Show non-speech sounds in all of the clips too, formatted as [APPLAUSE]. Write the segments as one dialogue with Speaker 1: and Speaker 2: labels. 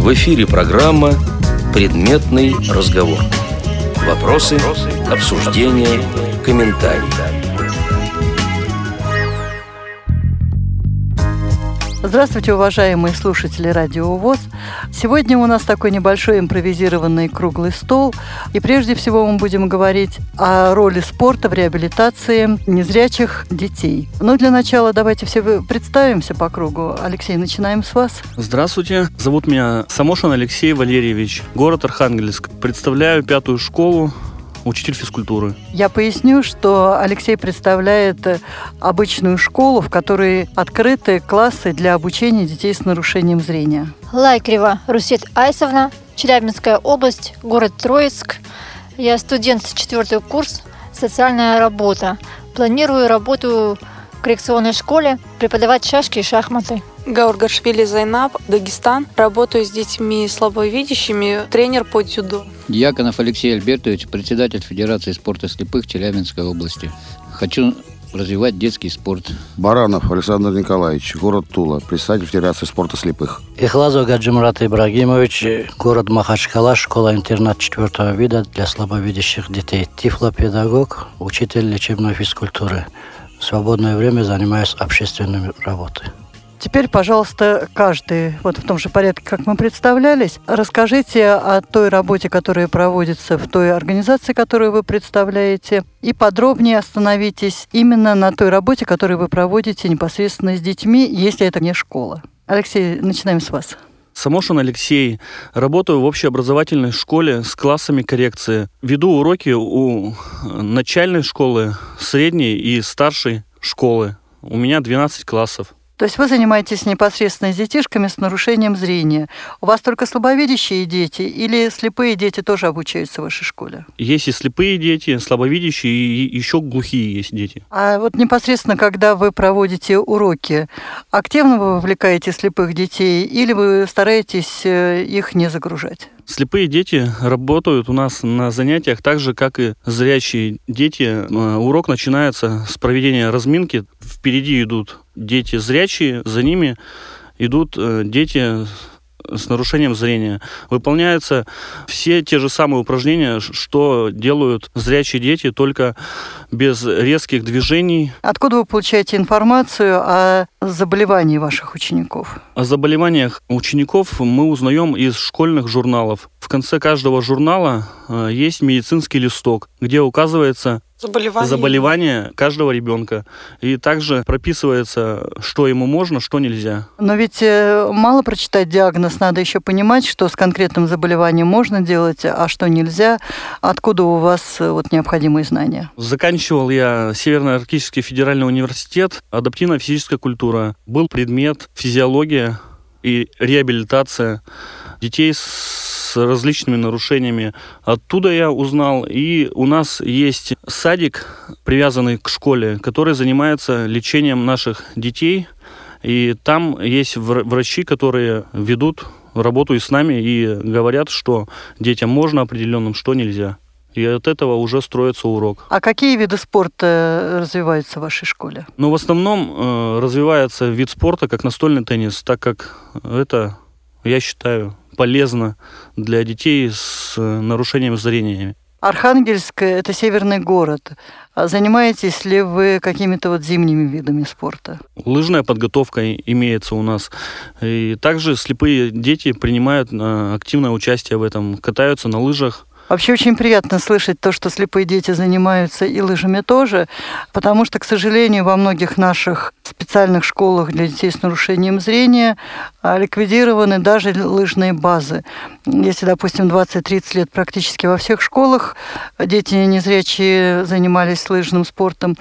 Speaker 1: В эфире программа «Предметный разговор». Вопросы, обсуждения, комментарии.
Speaker 2: Здравствуйте, уважаемые слушатели Радио ВОЗ. Сегодня у нас такой небольшой импровизированный круглый стол. И прежде всего мы будем говорить о роли спорта в реабилитации незрячих детей. Но для начала давайте все представимся по кругу. Алексей, начинаем с вас.
Speaker 3: Здравствуйте. Зовут меня Самошин Алексей Валерьевич. Город Архангельск. Представляю пятую школу учитель физкультуры.
Speaker 2: Я поясню, что Алексей представляет э, обычную школу, в которой открыты классы для обучения детей с нарушением зрения.
Speaker 4: Лайкрева Русет Айсовна, Челябинская область, город Троицк. Я студент четвертый курс «Социальная работа». Планирую работу коррекционной школе, преподавать шашки и шахматы.
Speaker 5: Гаургашвили Зайнаб, Дагестан. Работаю с детьми слабовидящими, тренер по дзюдо.
Speaker 6: Дьяконов Алексей Альбертович, председатель Федерации спорта слепых Челябинской области. Хочу развивать детский спорт.
Speaker 7: Баранов Александр Николаевич, город Тула, председатель Федерации спорта слепых.
Speaker 8: Ихлазов Гаджимурат Ибрагимович, город Махачкала, школа-интернат четвертого вида для слабовидящих детей. Тифлопедагог, учитель лечебной физкультуры. Свободное время занимаюсь общественной работой.
Speaker 2: Теперь, пожалуйста, каждый, вот в том же порядке, как мы представлялись, расскажите о той работе, которая проводится в той организации, которую вы представляете, и подробнее остановитесь именно на той работе, которую вы проводите непосредственно с детьми, если это не школа. Алексей, начинаем с вас.
Speaker 3: Самошин Алексей. Работаю в общеобразовательной школе с классами коррекции. Веду уроки у начальной школы, средней и старшей школы. У меня 12 классов.
Speaker 2: То есть вы занимаетесь непосредственно с детишками с нарушением зрения. У вас только слабовидящие дети или слепые дети тоже обучаются в вашей школе?
Speaker 3: Есть и слепые дети, слабовидящие, и еще глухие есть дети.
Speaker 2: А вот непосредственно, когда вы проводите уроки, активно вы вовлекаете слепых детей или вы стараетесь э, их не загружать?
Speaker 3: Слепые дети работают у нас на занятиях так же, как и зрячие дети. Э, урок начинается с проведения разминки. Впереди идут дети зрячие, за ними идут э, дети с нарушением зрения. Выполняются все те же самые упражнения, что делают зрячие дети, только без резких движений.
Speaker 2: Откуда вы получаете информацию о заболевании ваших учеников?
Speaker 3: О заболеваниях учеников мы узнаем из школьных журналов. В конце каждого журнала э, есть медицинский листок, где указывается заболевание. заболевание каждого ребенка. И также прописывается, что ему можно, что нельзя.
Speaker 2: Но ведь э, мало прочитать диагноз, надо еще понимать, что с конкретным заболеванием можно делать, а что нельзя. Откуда у вас э, вот необходимые знания?
Speaker 3: Заканчивал я Северно-Арктический федеральный университет, адаптивная физическая культура. Был предмет физиология и реабилитация детей с различными нарушениями. Оттуда я узнал. И у нас есть садик, привязанный к школе, который занимается лечением наших детей. И там есть врачи, которые ведут работу и с нами и говорят, что детям можно определенным, что нельзя. И от этого уже строится урок.
Speaker 2: А какие виды спорта развиваются в вашей школе?
Speaker 3: Ну, в основном э, развивается вид спорта, как настольный теннис, так как это, я считаю, полезно для детей с э, нарушением зрения.
Speaker 2: Архангельск – это северный город. А занимаетесь ли вы какими-то вот зимними видами спорта?
Speaker 3: Лыжная подготовка имеется у нас. И также слепые дети принимают э, активное участие в этом, катаются на лыжах,
Speaker 2: Вообще очень приятно слышать то, что слепые дети занимаются и лыжами тоже, потому что, к сожалению, во многих наших специальных школах для детей с нарушением зрения а, ликвидированы даже лыжные базы. Если, допустим, 20-30 лет практически во всех школах дети незрячие занимались лыжным спортом,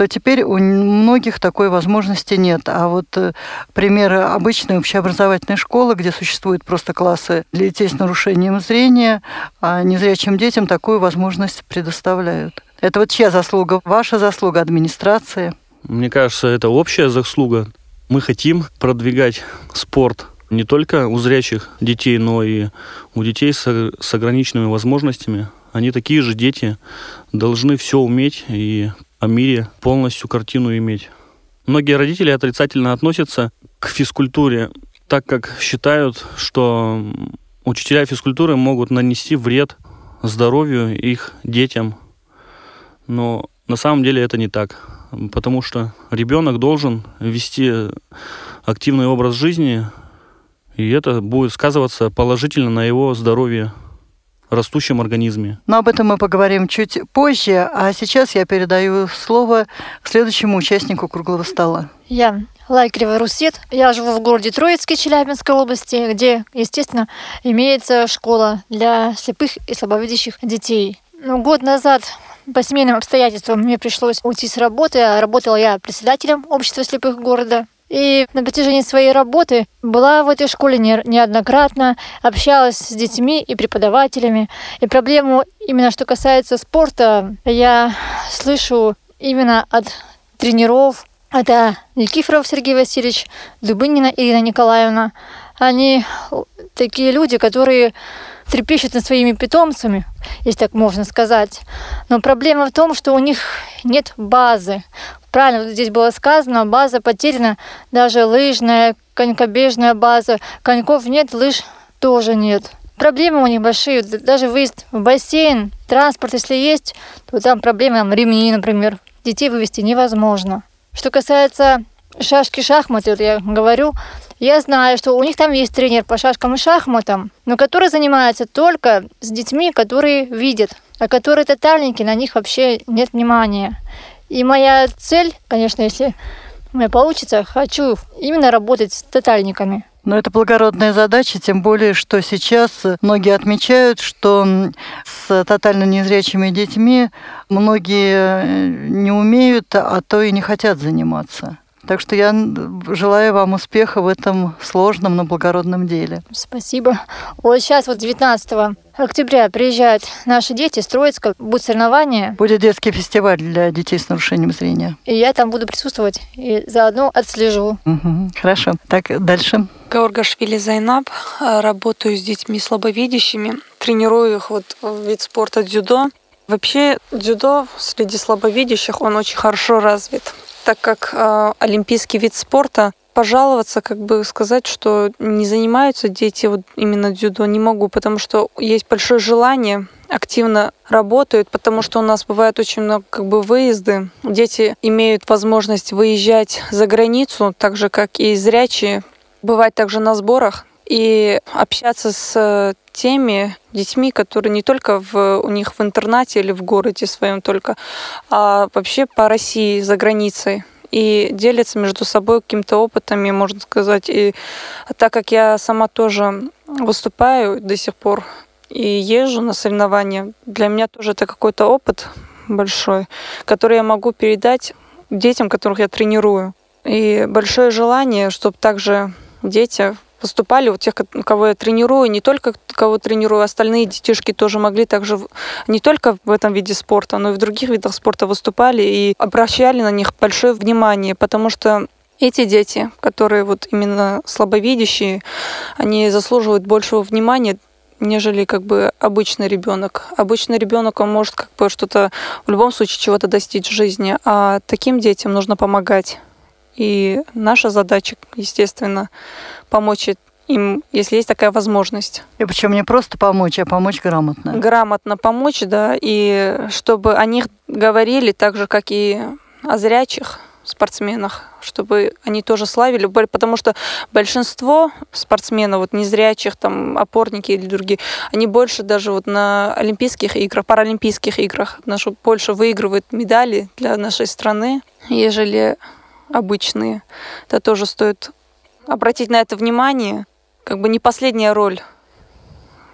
Speaker 2: то теперь у многих такой возможности нет. А вот э, примеры обычной общеобразовательной школы, где существуют просто классы для детей с нарушением зрения, а незрячим детям такую возможность предоставляют. Это вот чья заслуга? Ваша заслуга, администрации?
Speaker 3: Мне кажется, это общая заслуга. Мы хотим продвигать спорт не только у зрячих детей, но и у детей с, с ограниченными возможностями. Они такие же дети, должны все уметь и о мире полностью картину иметь. Многие родители отрицательно относятся к физкультуре. так как считают, что учителя физкультуры могут нанести вред здоровью их детям. Но на самом деле это не так, потому что ребенок должен вести активный образ жизни, и это будет сказываться положительно на его здоровье растущем организме.
Speaker 2: Но об этом мы поговорим чуть позже, а сейчас я передаю слово следующему участнику круглого стола.
Speaker 4: Я Лайкрева Русет. Я живу в городе Троицке Челябинской области, где, естественно, имеется школа для слепых и слабовидящих детей. Но год назад по семейным обстоятельствам мне пришлось уйти с работы. А работала я председателем общества слепых города. И на протяжении своей работы была в этой школе не, неоднократно, общалась с детьми и преподавателями. И проблему, именно что касается спорта, я слышу именно от тренеров. Это Никифоров Сергей Васильевич, Дубынина Ирина Николаевна. Они такие люди, которые трепещут над своими питомцами, если так можно сказать. Но проблема в том, что у них нет базы. Правильно, вот здесь было сказано, база потеряна, даже лыжная, конькобежная база. Коньков нет, лыж тоже нет. Проблемы у них большие, даже выезд в бассейн, транспорт, если есть, то там проблемы, там, ремни, например. Детей вывести невозможно. Что касается шашки-шахматы, вот я говорю, я знаю, что у них там есть тренер по шашкам и шахматам, но который занимается только с детьми, которые видят, а которые тотальники, на них вообще нет внимания. И моя цель, конечно, если у меня получится, хочу именно работать с тотальниками.
Speaker 2: Но это благородная задача, тем более, что сейчас многие отмечают, что с тотально незрячими детьми многие не умеют, а то и не хотят заниматься. Так что я желаю вам успеха в этом сложном, но благородном деле.
Speaker 4: Спасибо. Вот сейчас вот 19 октября приезжают наши дети с Троицка, будут соревнования.
Speaker 2: Будет детский фестиваль для детей с нарушением зрения.
Speaker 4: И я там буду присутствовать и заодно отслежу.
Speaker 2: Угу, хорошо. Так, дальше.
Speaker 5: Гаургашвили Зайнаб. Работаю с детьми слабовидящими. Тренирую их вот в вид спорта дзюдо. Вообще дзюдо среди слабовидящих, он очень хорошо развит так как э, олимпийский вид спорта, пожаловаться, как бы сказать, что не занимаются дети вот именно дзюдо, не могу, потому что есть большое желание, активно работают, потому что у нас бывает очень много как бы выезды. Дети имеют возможность выезжать за границу, так же как и зрячие, бывать также на сборах и общаться с теми детьми, которые не только в, у них в интернате или в городе своем только, а вообще по России, за границей и делятся между собой какими-то опытами, можно сказать. И так как я сама тоже выступаю до сих пор и езжу на соревнования, для меня тоже это какой-то опыт большой, который я могу передать детям, которых я тренирую. И большое желание, чтобы также дети поступали, вот тех, кого я тренирую, не только кого тренирую, остальные детишки тоже могли также не только в этом виде спорта, но и в других видах спорта выступали и обращали на них большое внимание, потому что эти дети, которые вот именно слабовидящие, они заслуживают большего внимания, нежели как бы обычный ребенок. Обычный ребенок, он может как бы что-то в любом случае чего-то достичь в жизни, а таким детям нужно помогать. И наша задача, естественно, помочь им, если есть такая возможность.
Speaker 2: И причем не просто помочь, а помочь грамотно.
Speaker 5: Грамотно помочь, да, и чтобы о них говорили так же, как и о зрячих спортсменах, чтобы они тоже славили, потому что большинство спортсменов, вот незрячих, там, опорники или другие, они больше даже вот на Олимпийских играх, Паралимпийских играх, нашу Польша выигрывает медали для нашей страны, ежели обычные. Это тоже стоит обратить на это внимание. Как бы не последняя роль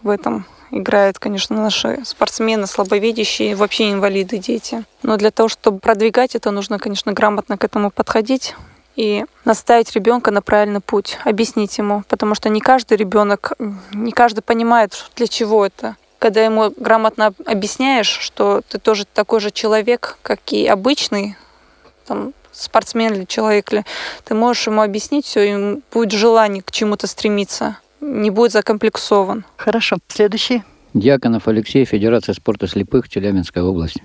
Speaker 5: в этом играют, конечно, наши спортсмены, слабовидящие, вообще инвалиды, дети. Но для того, чтобы продвигать это, нужно, конечно, грамотно к этому подходить и наставить ребенка на правильный путь, объяснить ему, потому что не каждый ребенок, не каждый понимает, для чего это. Когда ему грамотно объясняешь, что ты тоже такой же человек, как и обычный, там, спортсмен или человек, или ты можешь ему объяснить все, и будет желание к чему-то стремиться, не будет закомплексован.
Speaker 2: Хорошо. Следующий.
Speaker 6: Дьяконов Алексей, Федерация спорта слепых Челябинской области.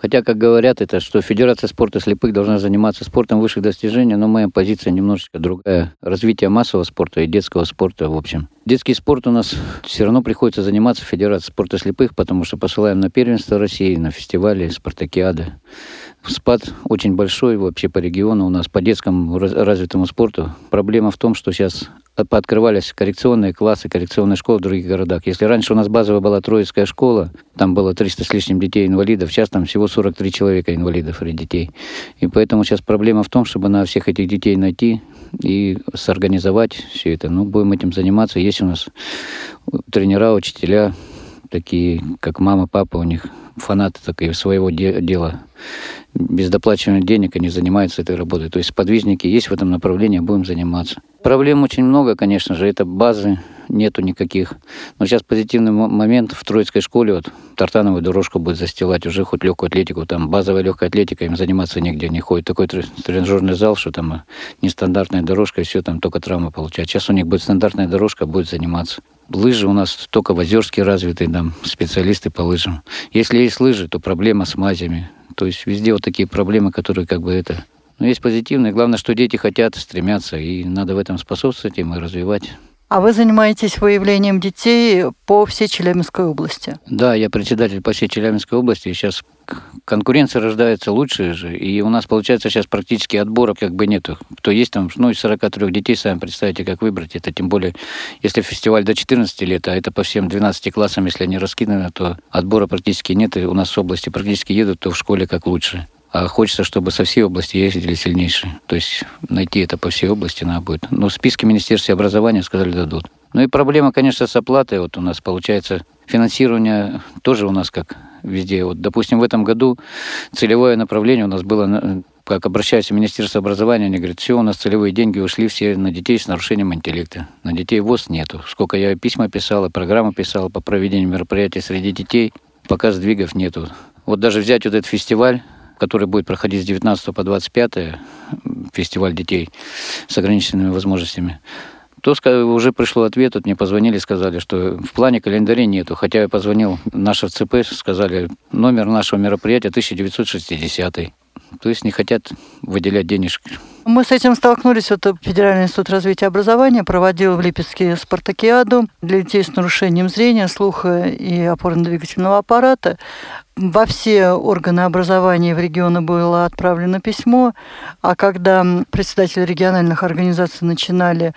Speaker 6: Хотя, как говорят, это что Федерация спорта слепых должна заниматься спортом высших достижений, но моя позиция немножечко другая. Развитие массового спорта и детского спорта, в общем. Детский спорт у нас все равно приходится заниматься в Федерации спорта слепых, потому что посылаем на первенство России, на фестивали, спартакиады. Спад очень большой вообще по региону у нас, по детскому развитому спорту. Проблема в том, что сейчас пооткрывались коррекционные классы, коррекционные школы в других городах. Если раньше у нас базовая была Троицкая школа, там было 300 с лишним детей-инвалидов, сейчас там всего 43 человека инвалидов или детей. И поэтому сейчас проблема в том, чтобы на всех этих детей найти и сорганизовать все это. Ну, будем этим заниматься. Есть у нас тренера, учителя, такие, как мама, папа у них, фанаты такие своего де- дела. Без доплачивания денег они занимаются этой работой. То есть подвижники есть в этом направлении, будем заниматься. Проблем очень много, конечно же. Это базы, нету никаких. Но сейчас позитивный момент в Троицкой школе, вот тартановую дорожку будет застилать, уже хоть легкую атлетику, там базовая легкая атлетика, им заниматься нигде не ходит. Такой тренажерный зал, что там нестандартная дорожка, и все, там только травмы получать. Сейчас у них будет стандартная дорожка, будет заниматься. Лыжи у нас только в Озерске развиты, там специалисты по лыжам. Если есть лыжи, то проблема с мазями. То есть везде вот такие проблемы, которые как бы это... Но есть позитивные. Главное, что дети хотят, стремятся, и надо в этом способствовать им и развивать.
Speaker 2: А вы занимаетесь выявлением детей по всей Челябинской области?
Speaker 6: Да, я председатель по всей Челябинской области. Сейчас конкуренция рождается лучше же. И у нас, получается, сейчас практически отбора как бы нету. Кто есть там, ну, из 43 детей, сами представьте, как выбрать. Это тем более, если фестиваль до 14 лет, а это по всем 12 классам, если они раскиданы, то отбора практически нет. И у нас в области практически едут, то в школе как лучше. А хочется, чтобы со всей области ездили сильнейшие. То есть найти это по всей области надо будет. Но списки Министерства образования сказали дадут. Ну и проблема, конечно, с оплатой. Вот у нас получается финансирование тоже у нас как везде. Вот, допустим, в этом году целевое направление у нас было как обращаюсь в Министерство образования, они говорят, все, у нас целевые деньги ушли все на детей с нарушением интеллекта. На детей ВОЗ нету. Сколько я письма писал, и программу писал по проведению мероприятий среди детей, пока сдвигов нету. Вот даже взять вот этот фестиваль, который будет проходить с 19 по 25, фестиваль детей с ограниченными возможностями, то уже пришло ответ, вот мне позвонили, сказали, что в плане календаря нету. Хотя я позвонил наш ЦП, сказали, номер нашего мероприятия 1960 то есть не хотят выделять денежки.
Speaker 2: Мы с этим столкнулись. Вот Федеральный институт развития образования проводил в Липецке спартакиаду для детей с нарушением зрения, слуха и опорно-двигательного аппарата. Во все органы образования в регионы было отправлено письмо, а когда представители региональных организаций начинали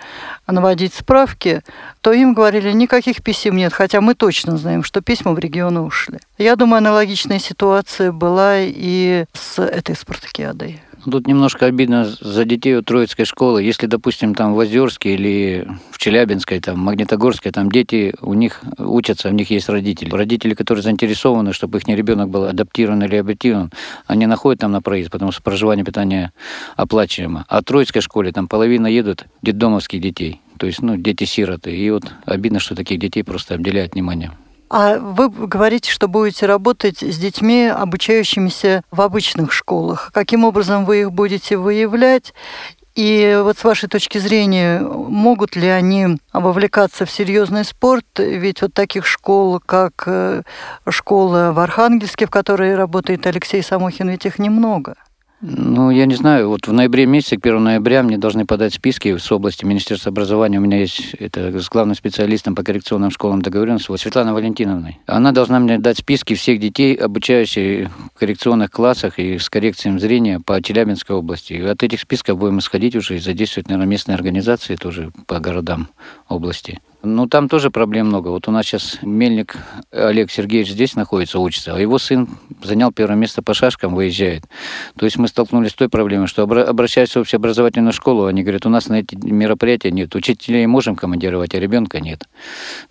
Speaker 2: наводить справки, то им говорили, никаких писем нет, хотя мы точно знаем, что письма в регионы ушли. Я думаю, аналогичная ситуация была и с этой спартакиадой.
Speaker 6: Тут немножко обидно за детей у Троицкой школы. Если, допустим, там в Озерске или в Челябинской, там, в Магнитогорской, там дети, у них учатся, у них есть родители. Родители, которые заинтересованы, чтобы их ребенок был адаптирован или реабилитирован, они находят там на проезд, потому что проживание, питание оплачиваемо. А в Троицкой школе там половина едут детдомовских детей. То есть, ну, дети-сироты. И вот обидно, что таких детей просто обделяют вниманием.
Speaker 2: А вы говорите, что будете работать с детьми, обучающимися в обычных школах. Каким образом вы их будете выявлять? И вот с вашей точки зрения, могут ли они вовлекаться в серьезный спорт? Ведь вот таких школ, как э, школа в Архангельске, в которой работает Алексей Самохин, ведь их немного.
Speaker 6: Ну, я не знаю, вот в ноябре месяце, к 1 ноября, мне должны подать списки с области Министерства образования. У меня есть это с главным специалистом по коррекционным школам договоренность, вот Светланой Валентиновной. Она должна мне дать списки всех детей, обучающих в коррекционных классах и с коррекцией зрения по Челябинской области. И от этих списков будем исходить уже и задействовать, наверное, местные организации тоже по городам области. Ну, там тоже проблем много. Вот у нас сейчас Мельник Олег Сергеевич здесь находится, учится, а его сын занял первое место по шашкам, выезжает. То есть мы столкнулись с той проблемой, что обращаясь в общеобразовательную школу, они говорят, у нас на эти мероприятия нет. Учителей можем командировать, а ребенка нет.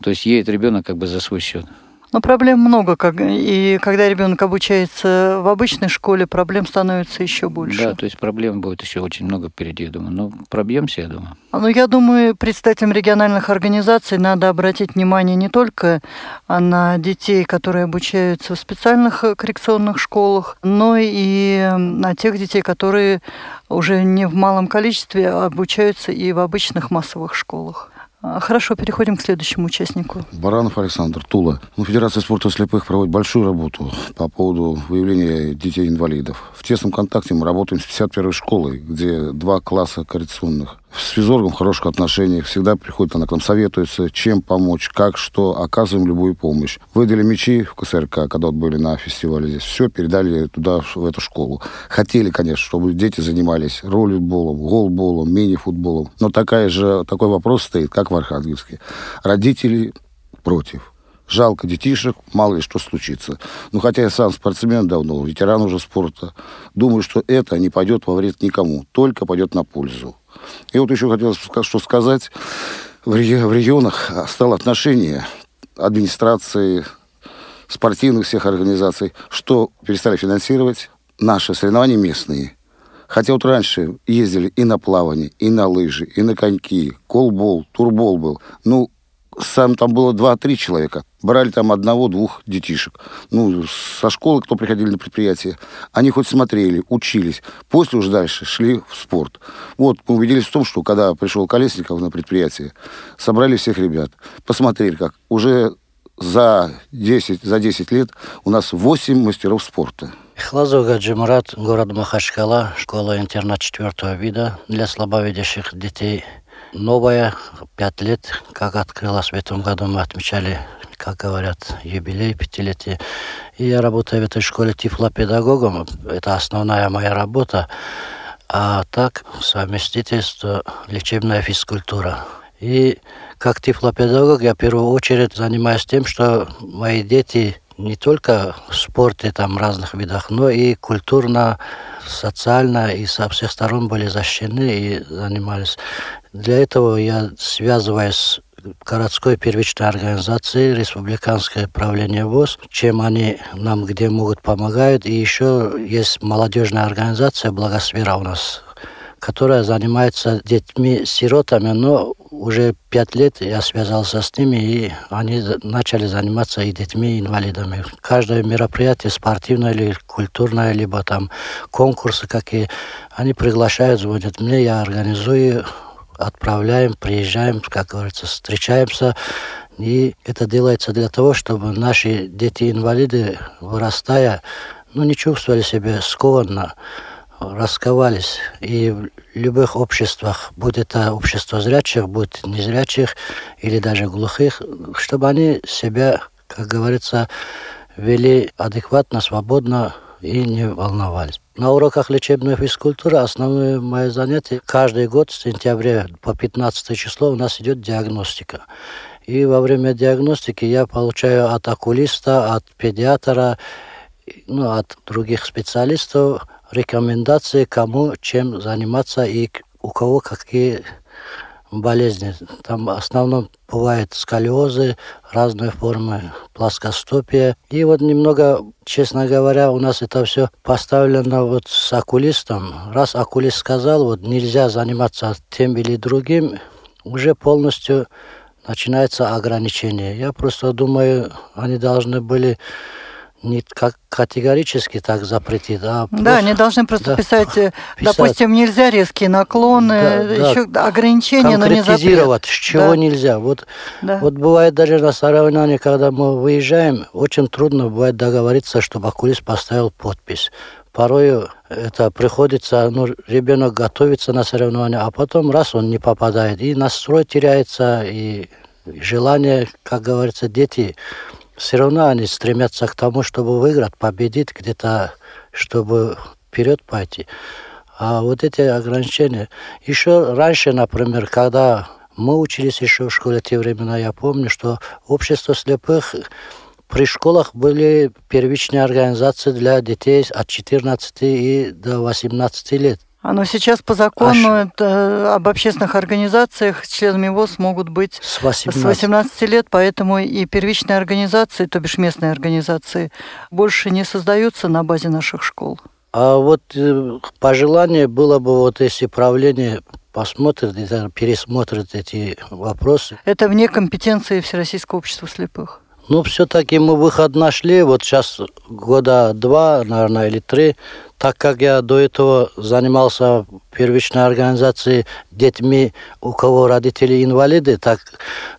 Speaker 6: То есть едет ребенок как бы за свой счет.
Speaker 2: Но проблем много, как, и когда ребенок обучается в обычной школе, проблем становится еще больше.
Speaker 6: Да, то есть проблем будет еще очень много впереди, я думаю. Но пробьемся, я думаю.
Speaker 2: Ну, я думаю, представителям региональных организаций надо обратить внимание не только на детей, которые обучаются в специальных коррекционных школах, но и на тех детей, которые уже не в малом количестве обучаются и в обычных массовых школах. А, хорошо, переходим к следующему участнику.
Speaker 7: Баранов Александр, Тула. Ну, Федерация спорта слепых проводит большую работу по поводу выявления детей-инвалидов. В тесном контакте мы работаем с 51-й школой, где два класса коррекционных. С физоргом в хороших отношениях. Всегда приходит она к нам, советуется, чем помочь, как, что. Оказываем любую помощь. Выдали мячи в КСРК, когда вот были на фестивале здесь. Все передали туда, в эту школу. Хотели, конечно, чтобы дети занимались роллерболом, голболом, мини-футболом. Но такая же, такой вопрос стоит, как в Архангельске. Родители против. Жалко детишек, мало ли что случится. Ну, хотя я сам спортсмен давно, ветеран уже спорта. Думаю, что это не пойдет во вред никому, только пойдет на пользу. И вот еще хотелось что сказать. В регионах стало отношение администрации, спортивных всех организаций, что перестали финансировать наши соревнования местные. Хотя вот раньше ездили и на плавание, и на лыжи, и на коньки, колбол, турбол был. Ну, сам там было 2-3 человека. Брали там одного-двух детишек. Ну, со школы, кто приходили на предприятие, они хоть смотрели, учились. После уже дальше шли в спорт. Вот, мы убедились в том, что когда пришел Колесников на предприятие, собрали всех ребят, посмотрели, как уже за 10, за 10 лет у нас 8 мастеров спорта.
Speaker 8: Хлазов Гаджимурат, город Махачкала, школа-интернат четвертого вида для слабовидящих детей – новая, пять лет, как открылась в этом году, мы отмечали, как говорят, юбилей пятилетия. И я работаю в этой школе тифлопедагогом, это основная моя работа. А так, совместительство, лечебная физкультура. И как тифлопедагог я в первую очередь занимаюсь тем, что мои дети не только в спорте, там, разных видах, но и культурно, социально и со всех сторон были защищены и занимались. Для этого я связываюсь с городской первичной организацией, республиканское правление ВОЗ, чем они нам где могут помогают. И еще есть молодежная организация «Благосфера» у нас которая занимается детьми-сиротами, но уже пять лет я связался с ними, и они начали заниматься и детьми-инвалидами. Каждое мероприятие, спортивное или культурное, либо там конкурсы какие, они приглашают, звонят мне, я организую, отправляем, приезжаем, как говорится, встречаемся. И это делается для того, чтобы наши дети-инвалиды, вырастая, ну, не чувствовали себя скованно, расковались. И в любых обществах, будь это общество зрячих, будь незрячих или даже глухих, чтобы они себя, как говорится, вели адекватно, свободно и не волновались. На уроках лечебной физкультуры основное мое занятие каждый год с сентября по 15 число у нас идет диагностика. И во время диагностики я получаю от окулиста, от педиатра, ну, от других специалистов рекомендации, кому чем заниматься и у кого какие болезни. Там в основном бывают сколиозы, разные формы, плоскостопия. И вот немного, честно говоря, у нас это все поставлено вот с окулистом. Раз окулист сказал, вот нельзя заниматься тем или другим, уже полностью начинается ограничение. Я просто думаю, они должны были не как категорически так запретить, а
Speaker 2: просто, Да, они должны просто да, писать, э, [LAUGHS] писать, допустим, нельзя резкие наклоны, да, еще да, ограничения, но не запрет.
Speaker 8: с чего да. нельзя. Вот, да. вот бывает даже на соревновании, когда мы выезжаем, очень трудно бывает договориться, чтобы окулист поставил подпись. Порой это приходится, ну, ребенок готовится на соревнования, а потом раз он не попадает, и настрой теряется, и желание, как говорится, дети все равно они стремятся к тому, чтобы выиграть, победить где-то, чтобы вперед пойти. А вот эти ограничения. Еще раньше, например, когда мы учились еще в школе те времена, я помню, что общество слепых при школах были первичные организации для детей от 14 и до 18 лет.
Speaker 2: Оно сейчас по закону Аж... это, об общественных организациях членами ВОЗ могут быть с 18. с 18 лет, поэтому и первичные организации, то бишь местные организации, больше не создаются на базе наших школ.
Speaker 8: А вот э, пожелание было бы, вот если правление посмотрит, пересмотрит эти вопросы.
Speaker 2: Это вне компетенции Всероссийского общества слепых.
Speaker 8: Ну, все-таки мы выход нашли. Вот сейчас года два, наверное, или три. Так как я до этого занимался первичной организацией детьми, у кого родители инвалиды, так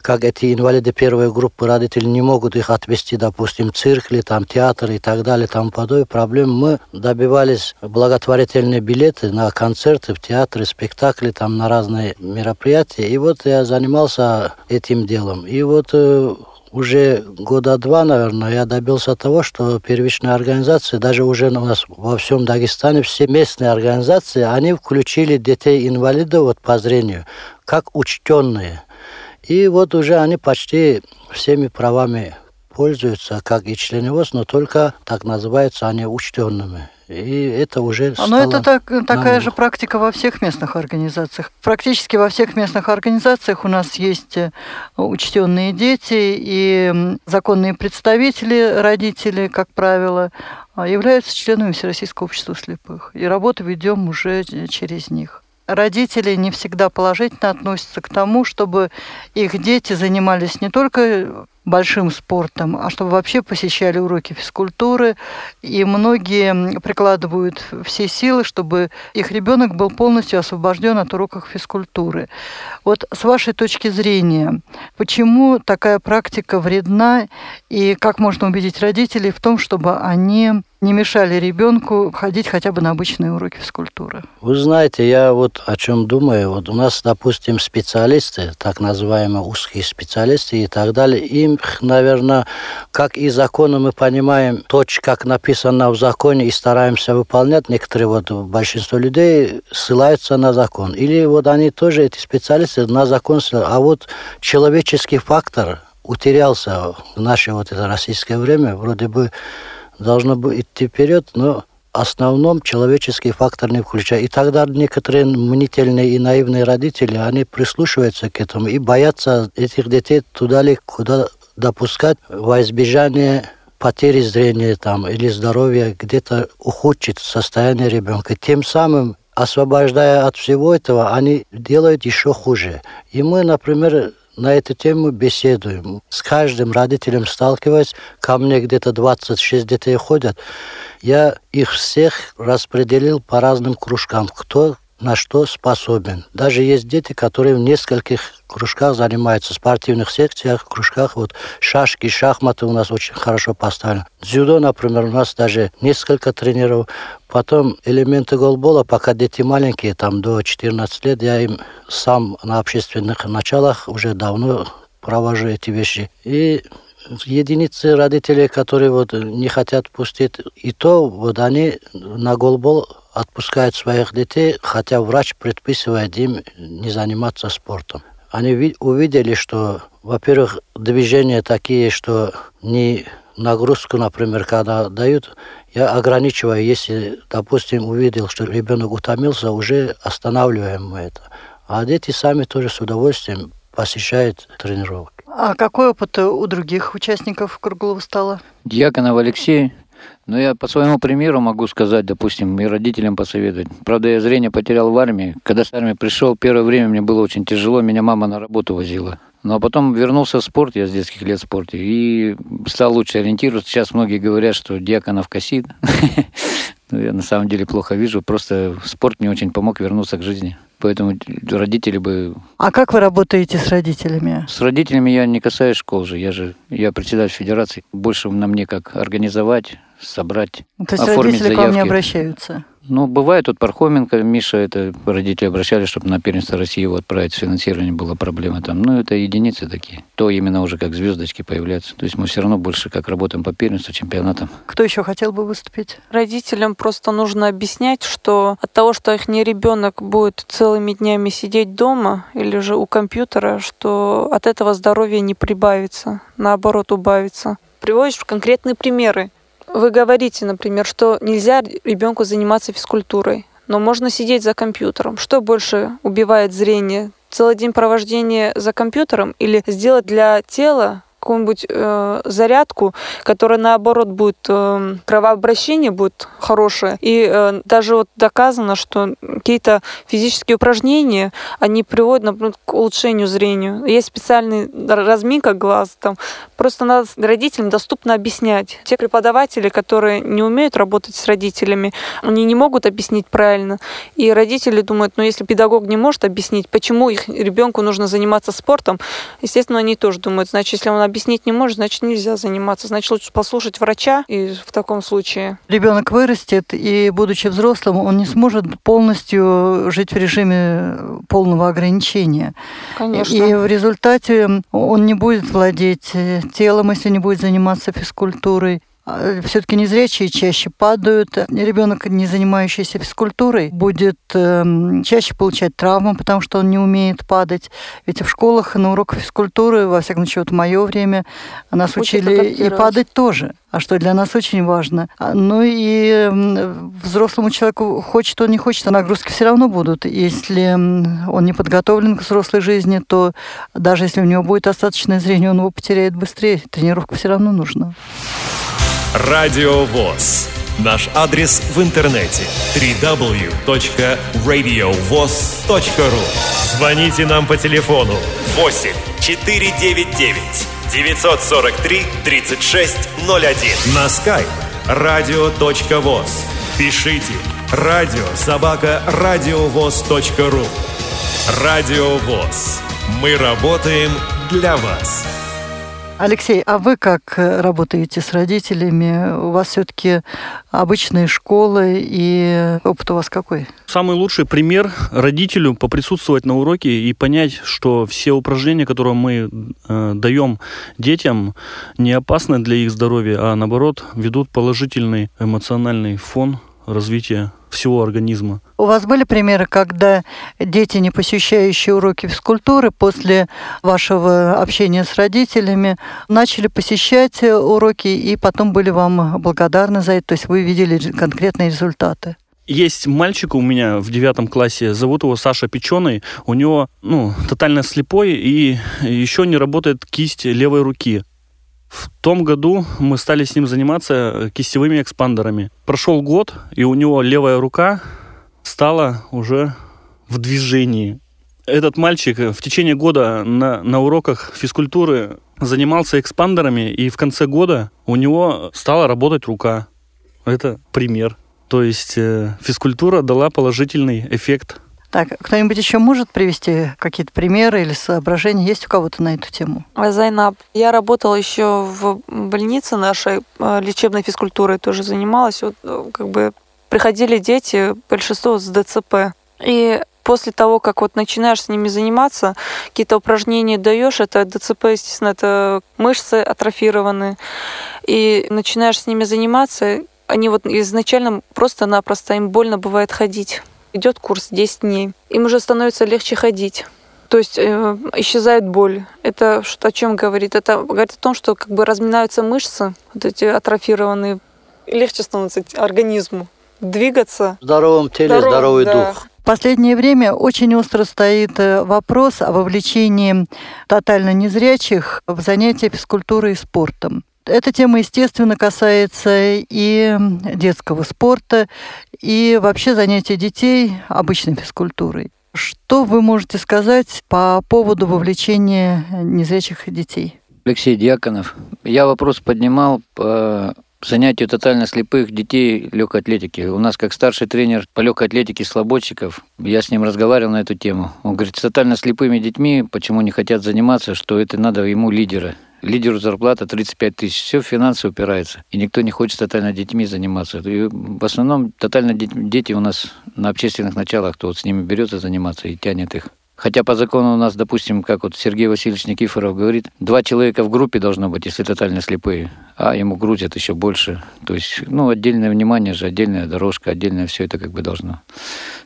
Speaker 8: как эти инвалиды первой группы родители не могут их отвести, допустим, в цирк или там театр и так далее, там подобное проблем, мы добивались благотворительные билеты на концерты, в театры, спектакли, там на разные мероприятия. И вот я занимался этим делом. И вот э, уже года два, наверное, я добился того, что первичные организации, даже уже у нас во всем Дагестане, все местные организации, они включили детей-инвалидов вот, по зрению как учтенные. И вот уже они почти всеми правами пользуются, как и члены ВОЗ, но только так называются они учтенными. И это уже
Speaker 2: Но это так, такая же практика во всех местных организациях. Практически во всех местных организациях у нас есть э, учтенные дети и законные представители, родители, как правило, а, являются членами Всероссийского общества слепых. И работу ведем уже через них родители не всегда положительно относятся к тому, чтобы их дети занимались не только большим спортом, а чтобы вообще посещали уроки физкультуры. И многие прикладывают все силы, чтобы их ребенок был полностью освобожден от уроков физкультуры. Вот с вашей точки зрения, почему такая практика вредна и как можно убедить родителей в том, чтобы они не мешали ребенку ходить хотя бы на обычные уроки физкультуры?
Speaker 8: Вы знаете, я вот о чем думаю. Вот у нас, допустим, специалисты, так называемые узкие специалисты и так далее, им, наверное, как и законы мы понимаем, точно как написано в законе и стараемся выполнять. Некоторые вот большинство людей ссылаются на закон. Или вот они тоже, эти специалисты, на закон ссылаются. А вот человеческий фактор утерялся в наше вот это российское время. Вроде бы должно идти вперед, но основном человеческий фактор не включая. И тогда некоторые мнительные и наивные родители, они прислушиваются к этому и боятся этих детей туда ли, куда допускать во избежание потери зрения там, или здоровья, где-то ухудшить состояние ребенка. Тем самым освобождая от всего этого, они делают еще хуже. И мы, например, на эту тему беседуем. С каждым родителем сталкиваюсь. Ко мне где-то 26 детей ходят. Я их всех распределил по разным кружкам. Кто на что способен. Даже есть дети, которые в нескольких кружках занимаются, в спортивных секциях, кружках. Вот шашки, шахматы у нас очень хорошо поставлены. Дзюдо, например, у нас даже несколько тренеров. Потом элементы голбола, пока дети маленькие, там до 14 лет, я им сам на общественных началах уже давно провожу эти вещи. И единицы родителей, которые вот не хотят пустить, и то вот они на голбол отпускают своих детей, хотя врач предписывает им не заниматься спортом. Они увидели, что, во-первых, движения такие, что не нагрузку, например, когда дают, я ограничиваю, если, допустим, увидел, что ребенок утомился, уже останавливаем мы это. А дети сами тоже с удовольствием посещают тренировки.
Speaker 2: А какой опыт у других участников круглого стола?
Speaker 6: Дьяконов Алексей, ну, я по своему примеру могу сказать, допустим, и родителям посоветовать. Правда, я зрение потерял в армии. Когда с армии пришел, первое время мне было очень тяжело, меня мама на работу возила. Ну, а потом вернулся в спорт, я с детских лет в спорте, и стал лучше ориентироваться. Сейчас многие говорят, что Дьяконов косит. [LAUGHS] Ну, я на самом деле плохо вижу, просто спорт мне очень помог вернуться к жизни. Поэтому родители бы...
Speaker 2: А как вы работаете с родителями?
Speaker 6: С родителями я не касаюсь школ же. Я же я председатель федерации. Больше на мне как организовать, собрать,
Speaker 2: То есть оформить родители заявки. к вам не обращаются?
Speaker 6: Ну, бывает, тут Пархоменко, Миша, это родители обращались, чтобы на первенство России его отправить, финансирование была проблема там. Ну, это единицы такие. То именно уже как звездочки появляются. То есть мы все равно больше как работаем по первенству, чемпионатам.
Speaker 2: Кто еще хотел бы выступить?
Speaker 5: Родителям просто нужно объяснять, что от того, что их не ребенок будет целыми днями сидеть дома или же у компьютера, что от этого здоровья не прибавится, наоборот, убавится. Приводишь конкретные примеры вы говорите, например, что нельзя ребенку заниматься физкультурой, но можно сидеть за компьютером. Что больше убивает зрение? Целый день провождения за компьютером или сделать для тела какую-нибудь э, зарядку, которая наоборот будет э, кровообращение будет хорошее. И э, даже вот доказано, что какие-то физические упражнения, они приводят например, к улучшению зрения. Есть специальный разминка глаз, там Просто надо родителям доступно объяснять. Те преподаватели, которые не умеют работать с родителями, они не могут объяснить правильно. И родители думают, ну если педагог не может объяснить, почему их ребенку нужно заниматься спортом, естественно, они тоже думают, значит, если он объяснить не может, значит, нельзя заниматься. Значит, лучше послушать врача и в таком случае.
Speaker 2: Ребенок вырастет, и, будучи взрослым, он не сможет полностью жить в режиме полного ограничения.
Speaker 5: Конечно.
Speaker 2: И в результате он не будет владеть телом, если не будет заниматься физкультурой. А, Все-таки незрячие чаще падают. Ребенок, не занимающийся физкультурой, будет э, чаще получать травмы, потому что он не умеет падать. Ведь в школах на уроках физкультуры, во всяком случае, вот в мое время, нас
Speaker 5: Учат
Speaker 2: учили и падать тоже. А что для нас очень важно. А, Ну и м, взрослому человеку, хочет он, не хочет, а нагрузки все равно будут. Если м, он не подготовлен к взрослой жизни, то даже если у него будет достаточное зрение, он его потеряет быстрее. Тренировка все равно нужна.
Speaker 9: Радио ВОЗ. Наш адрес в интернете www.radiovoz.ru Звоните нам по телефону 8 499 943 3601 на skype radio.voz. Пишите радио собака радиовоз.ру Радио ВОЗ. Мы работаем для вас.
Speaker 2: Алексей, а вы как э, работаете с родителями? У вас все-таки обычные школы, и опыт у вас какой?
Speaker 3: Самый лучший пример родителю поприсутствовать на уроке и понять, что все упражнения, которые мы э, даем детям, не опасны для их здоровья, а наоборот ведут положительный эмоциональный фон развития всего организма.
Speaker 2: У вас были примеры, когда дети, не посещающие уроки физкультуры, после вашего общения с родителями, начали посещать уроки и потом были вам благодарны за это, то есть вы видели конкретные результаты?
Speaker 3: Есть мальчик у меня в девятом классе, зовут его Саша Печеный. У него, ну, тотально слепой и еще не работает кисть левой руки. В том году мы стали с ним заниматься кистевыми экспандерами. Прошел год, и у него левая рука стала уже в движении. Этот мальчик в течение года на, на уроках физкультуры занимался экспандерами, и в конце года у него стала работать рука. Это пример. То есть э, физкультура дала положительный эффект.
Speaker 2: Так, кто-нибудь еще может привести какие-то примеры или соображения? Есть у кого-то на эту тему?
Speaker 5: Зайнаб. Я работала еще в больнице нашей, э, лечебной физкультурой тоже занималась. Вот э, как бы приходили дети, большинство с ДЦП. И после того, как вот начинаешь с ними заниматься, какие-то упражнения даешь, это ДЦП, естественно, это мышцы атрофированы, и начинаешь с ними заниматься, они вот изначально просто-напросто им больно бывает ходить. Идет курс 10 дней, им уже становится легче ходить. То есть э, исчезает боль. Это что о чем говорит? Это говорит о том, что как бы разминаются мышцы, вот эти атрофированные, легче становится организму двигаться.
Speaker 8: В здоровом теле
Speaker 5: Здоров-
Speaker 8: здоровый
Speaker 5: да.
Speaker 8: дух.
Speaker 2: В последнее время очень остро стоит э, вопрос о вовлечении тотально незрячих в занятия физкультурой и спортом. Эта тема, естественно, касается и детского спорта, и вообще занятия детей обычной физкультурой. Что вы можете сказать по поводу вовлечения незрячих детей?
Speaker 6: Алексей Дьяконов. Я вопрос поднимал по занятию тотально слепых детей легкой атлетики. У нас как старший тренер по легкой атлетике слободчиков, я с ним разговаривал на эту тему. Он говорит, с тотально слепыми детьми, почему не хотят заниматься, что это надо ему лидера. Лидеру зарплата 35 тысяч. Все финансы упирается. И никто не хочет тотально детьми заниматься. И в основном тотально дет- дети у нас на общественных началах, кто вот с ними берется заниматься и тянет их. Хотя по закону у нас, допустим, как вот Сергей Васильевич Никифоров говорит, два человека в группе должно быть, если тотально слепые, а ему грузят еще больше. То есть, ну, отдельное внимание же, отдельная дорожка, отдельное все это как бы должно.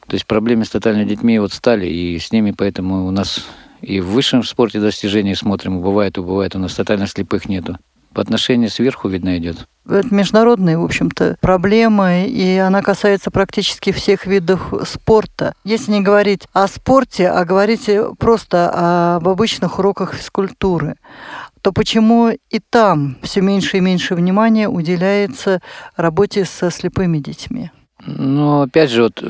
Speaker 6: То есть проблемы с тотальными детьми вот стали, и с ними поэтому у нас и в высшем спорте достижений смотрим, бывает, бывает, у нас тотально слепых нету. По отношению сверху, видно, идет.
Speaker 2: Это международная, в общем-то, проблема, и она касается практически всех видов спорта. Если не говорить о спорте, а говорить просто об обычных уроках физкультуры, то почему и там все меньше и меньше внимания уделяется работе со слепыми детьми?
Speaker 6: Ну, опять же, вот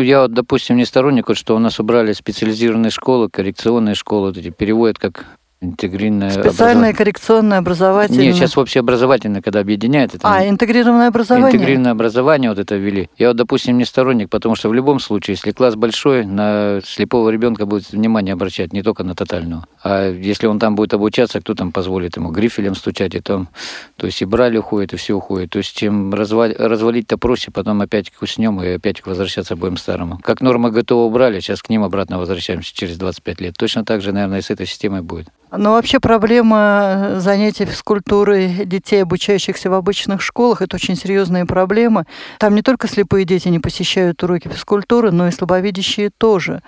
Speaker 6: я, вот, допустим, не сторонник, вот, что у нас убрали специализированные школы, коррекционные школы, вот эти переводят как Интегрированное
Speaker 2: Специальное,
Speaker 6: образование.
Speaker 2: коррекционное, образовательное.
Speaker 6: Нет, сейчас общеобразовательное, когда объединяет. Это
Speaker 2: А, интегрированное образование?
Speaker 6: Интегрированное образование вот это ввели. Я вот, допустим, не сторонник, потому что в любом случае, если класс большой, на слепого ребенка будет внимание обращать, не только на тотального. А если он там будет обучаться, кто там позволит ему грифелем стучать, и там, то есть и брали уходит, и все уходит. То есть чем развалить, развалить-то проще, потом опять куснем и опять возвращаться будем старому. Как нормы ГТО убрали, сейчас к ним обратно возвращаемся через 25 лет. Точно так же, наверное, и с этой системой будет.
Speaker 2: Но вообще проблема занятий физкультурой детей, обучающихся в обычных школах, это очень серьезная проблема. Там не только слепые дети не посещают уроки физкультуры, но и слабовидящие тоже.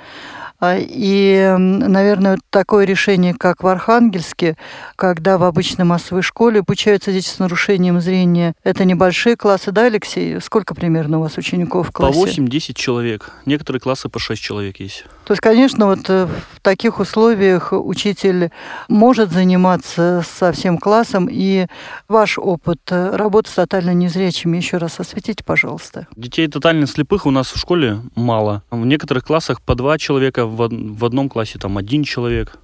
Speaker 2: А, и, наверное, такое решение, как в Архангельске, когда в обычной массовой школе обучаются дети с нарушением зрения, это небольшие классы, да, Алексей? Сколько примерно у вас учеников в классе?
Speaker 3: По 8-10 человек. Некоторые классы по 6 человек есть.
Speaker 2: То есть, конечно, вот э, в таких условиях учитель может заниматься со всем классом. И ваш опыт э, работы с тотально незрячими еще раз осветите, пожалуйста.
Speaker 3: Детей тотально слепых у нас в школе мало. В некоторых классах по два человека, в в одном классе там один человек.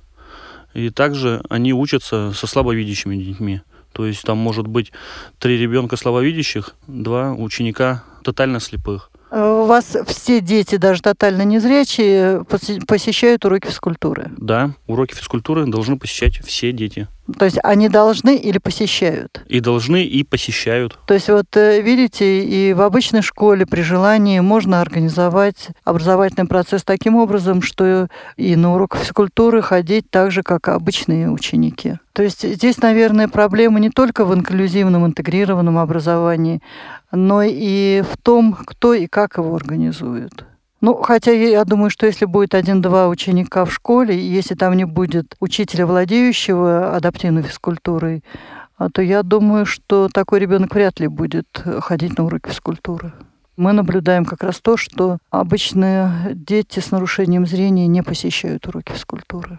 Speaker 3: И также они учатся со слабовидящими детьми. То есть там может быть три ребенка слабовидящих, два ученика тотально слепых.
Speaker 2: У вас все дети, даже тотально незрячие, посещают уроки физкультуры?
Speaker 3: Да, уроки физкультуры должны посещать все дети.
Speaker 2: То есть они должны или посещают?
Speaker 3: И должны, и посещают.
Speaker 2: То есть вот э, видите, и в обычной школе при желании можно организовать образовательный процесс таким образом, что и на урок физкультуры ходить так же, как обычные ученики. То есть здесь, наверное, проблема не только в инклюзивном, интегрированном образовании, но и в том, кто и как его организует. Ну, хотя я думаю, что если будет один-два ученика в школе, если там не будет учителя, владеющего адаптивной физкультурой, а, то я думаю, что такой ребенок вряд ли будет ходить на уроки физкультуры. Мы наблюдаем как раз то, что обычные дети с нарушением зрения не посещают уроки физкультуры.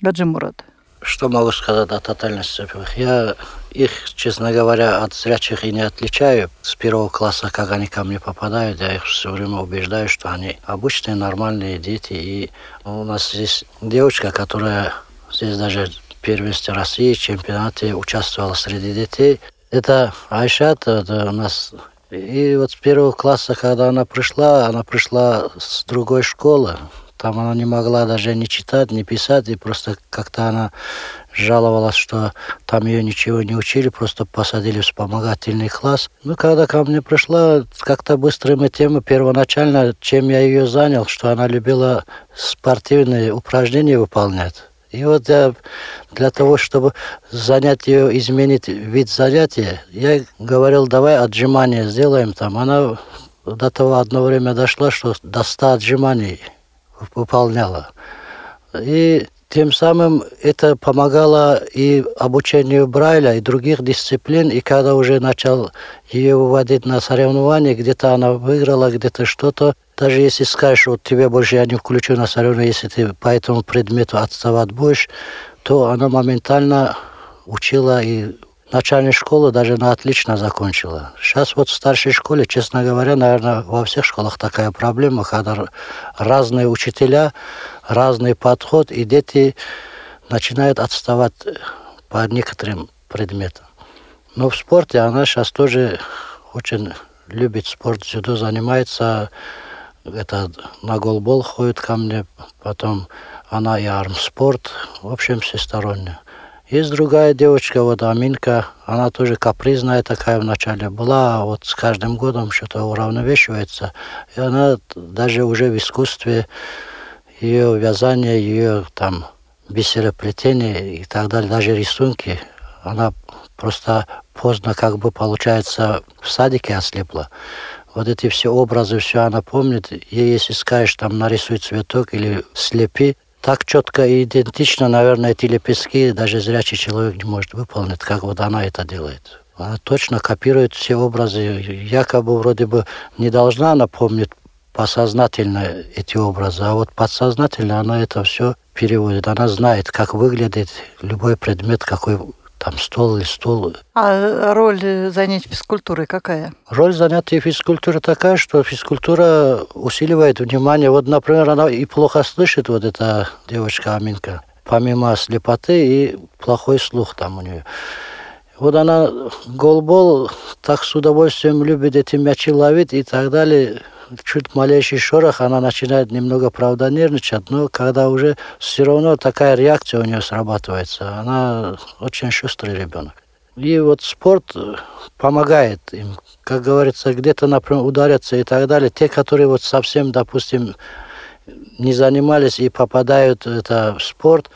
Speaker 2: Гаджи Мурат.
Speaker 8: Что могу сказать о тотальности слепых? Я их, честно говоря, от зрячих и не отличаю. С первого класса, как они ко мне попадают, я их все время убеждаю, что они обычные, нормальные дети. И у нас здесь девочка, которая здесь даже в первенстве России, чемпионате участвовала среди детей. Это Айшат, это у нас и вот с первого класса, когда она пришла, она пришла с другой школы, там она не могла даже не читать, не писать, и просто как-то она жаловалась, что там ее ничего не учили, просто посадили в вспомогательный класс. Ну, когда ко мне пришла, как-то быстрыми темы, первоначально, чем я ее занял, что она любила спортивные упражнения выполнять. И вот я для того, чтобы занять ее, изменить вид занятия, я говорил, давай отжимания сделаем там. Она до того одно время дошла, что до 100 отжиманий выполняла. И тем самым это помогало и обучению Брайля, и других дисциплин. И когда уже начал ее выводить на соревнования, где-то она выиграла, где-то что-то. Даже если скажешь, вот тебе больше я не включу на соревнования, если ты по этому предмету отставать будешь, то она моментально учила и начальной школы даже на отлично закончила. Сейчас вот в старшей школе, честно говоря, наверное, во всех школах такая проблема, когда разные учителя, разный подход, и дети начинают отставать по некоторым предметам. Но в спорте она сейчас тоже очень любит спорт, дзюдо занимается, это на голбол ходит ко мне, потом она и армспорт, в общем, всесторонне. Есть другая девочка, вот Аминка, она тоже капризная такая вначале была, а вот с каждым годом что-то уравновешивается. И она даже уже в искусстве, ее вязание, ее там бисероплетение и так далее, даже рисунки, она просто поздно как бы получается в садике ослепла. Вот эти все образы, все она помнит. Ей, если скажешь, там нарисуй цветок или слепи, так четко и идентично, наверное, эти лепестки даже зрячий человек не может выполнить, как вот она это делает. Она точно копирует все образы. Якобы вроде бы не должна напомнить посознательно эти образы, а вот подсознательно она это все переводит. Она знает, как выглядит любой предмет, какой там стол или стул.
Speaker 2: А роль занятий физкультурой какая?
Speaker 8: Роль занятий физкультуры такая, что физкультура усиливает внимание. Вот, например, она и плохо слышит, вот эта девочка Аминка. помимо слепоты и плохой слух там у нее. Вот она голбол так с удовольствием любит эти мячи ловить и так далее. Чуть малейший шорох, она начинает немного, правда, нервничать, но когда уже все равно такая реакция у нее срабатывается, она очень шустрый ребенок. И вот спорт помогает им, как говорится, где-то, например, ударятся и так далее. Те, которые вот совсем, допустим, не занимались и попадают это, в спорт,